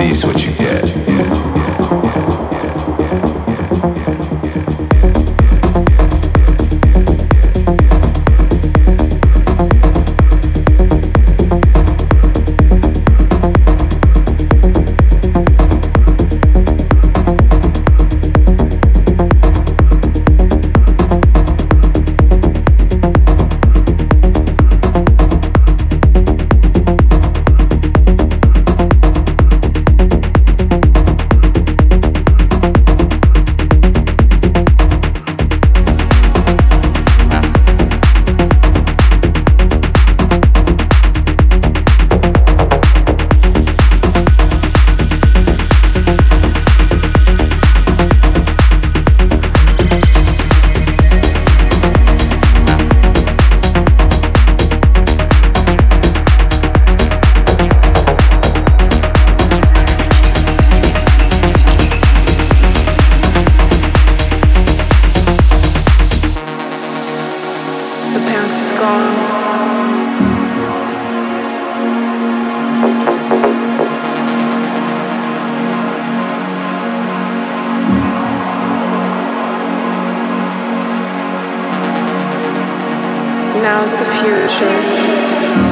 sees what you get. Now is. Now's the future.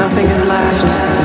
nothing is left.